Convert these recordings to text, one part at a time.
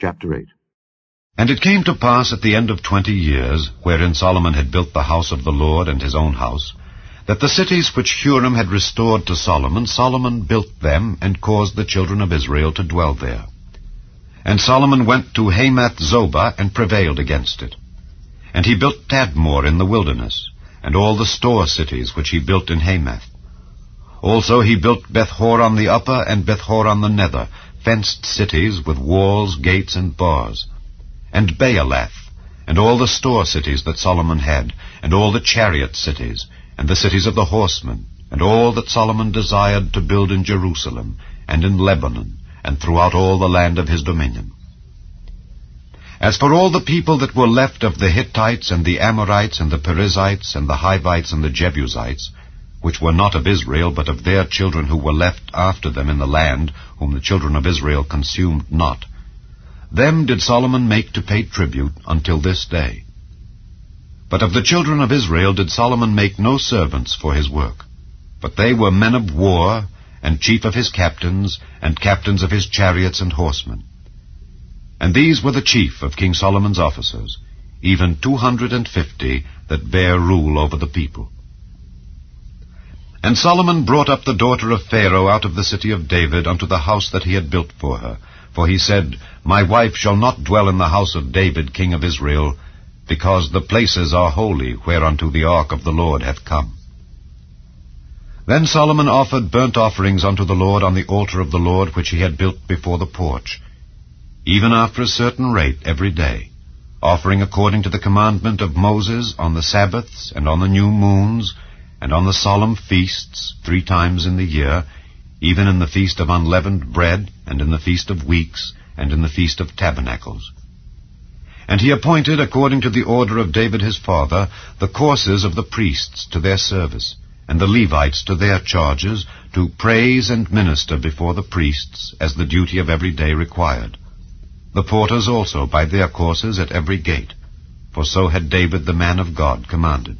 Chapter 8 And it came to pass at the end of twenty years, wherein Solomon had built the house of the Lord and his own house, that the cities which Huram had restored to Solomon, Solomon built them, and caused the children of Israel to dwell there. And Solomon went to Hamath Zobah, and prevailed against it. And he built Tadmor in the wilderness, and all the store cities which he built in Hamath. Also he built Bethhoron the upper, and Bethhoron the nether, fenced cities with walls, gates, and bars, and Baalath, and all the store cities that Solomon had, and all the chariot cities, and the cities of the horsemen, and all that Solomon desired to build in Jerusalem, and in Lebanon, and throughout all the land of his dominion. As for all the people that were left of the Hittites, and the Amorites, and the Perizzites, and the Hivites, and the Jebusites, which were not of Israel, but of their children who were left after them in the land, whom the children of Israel consumed not. Them did Solomon make to pay tribute until this day. But of the children of Israel did Solomon make no servants for his work, but they were men of war, and chief of his captains, and captains of his chariots and horsemen. And these were the chief of King Solomon's officers, even two hundred and fifty that bare rule over the people. And Solomon brought up the daughter of Pharaoh out of the city of David unto the house that he had built for her. For he said, My wife shall not dwell in the house of David king of Israel, because the places are holy whereunto the ark of the Lord hath come. Then Solomon offered burnt offerings unto the Lord on the altar of the Lord which he had built before the porch, even after a certain rate every day, offering according to the commandment of Moses on the Sabbaths and on the new moons, and on the solemn feasts three times in the year, even in the feast of unleavened bread, and in the feast of weeks, and in the feast of tabernacles. And he appointed, according to the order of David his father, the courses of the priests to their service, and the Levites to their charges, to praise and minister before the priests, as the duty of every day required. The porters also by their courses at every gate, for so had David the man of God commanded.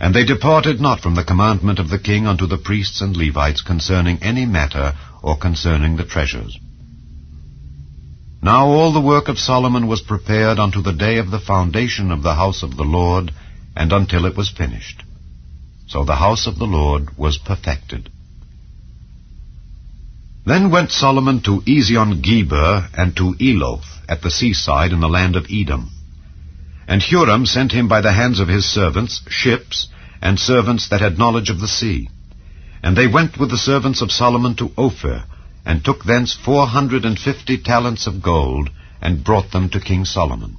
And they departed not from the commandment of the king unto the priests and Levites concerning any matter or concerning the treasures. Now all the work of Solomon was prepared unto the day of the foundation of the house of the Lord, and until it was finished. So the house of the Lord was perfected. Then went Solomon to Ezion Geber and to Eloth at the seaside in the land of Edom. And Huram sent him by the hands of his servants ships, and servants that had knowledge of the sea. And they went with the servants of Solomon to Ophir, and took thence four hundred and fifty talents of gold, and brought them to King Solomon.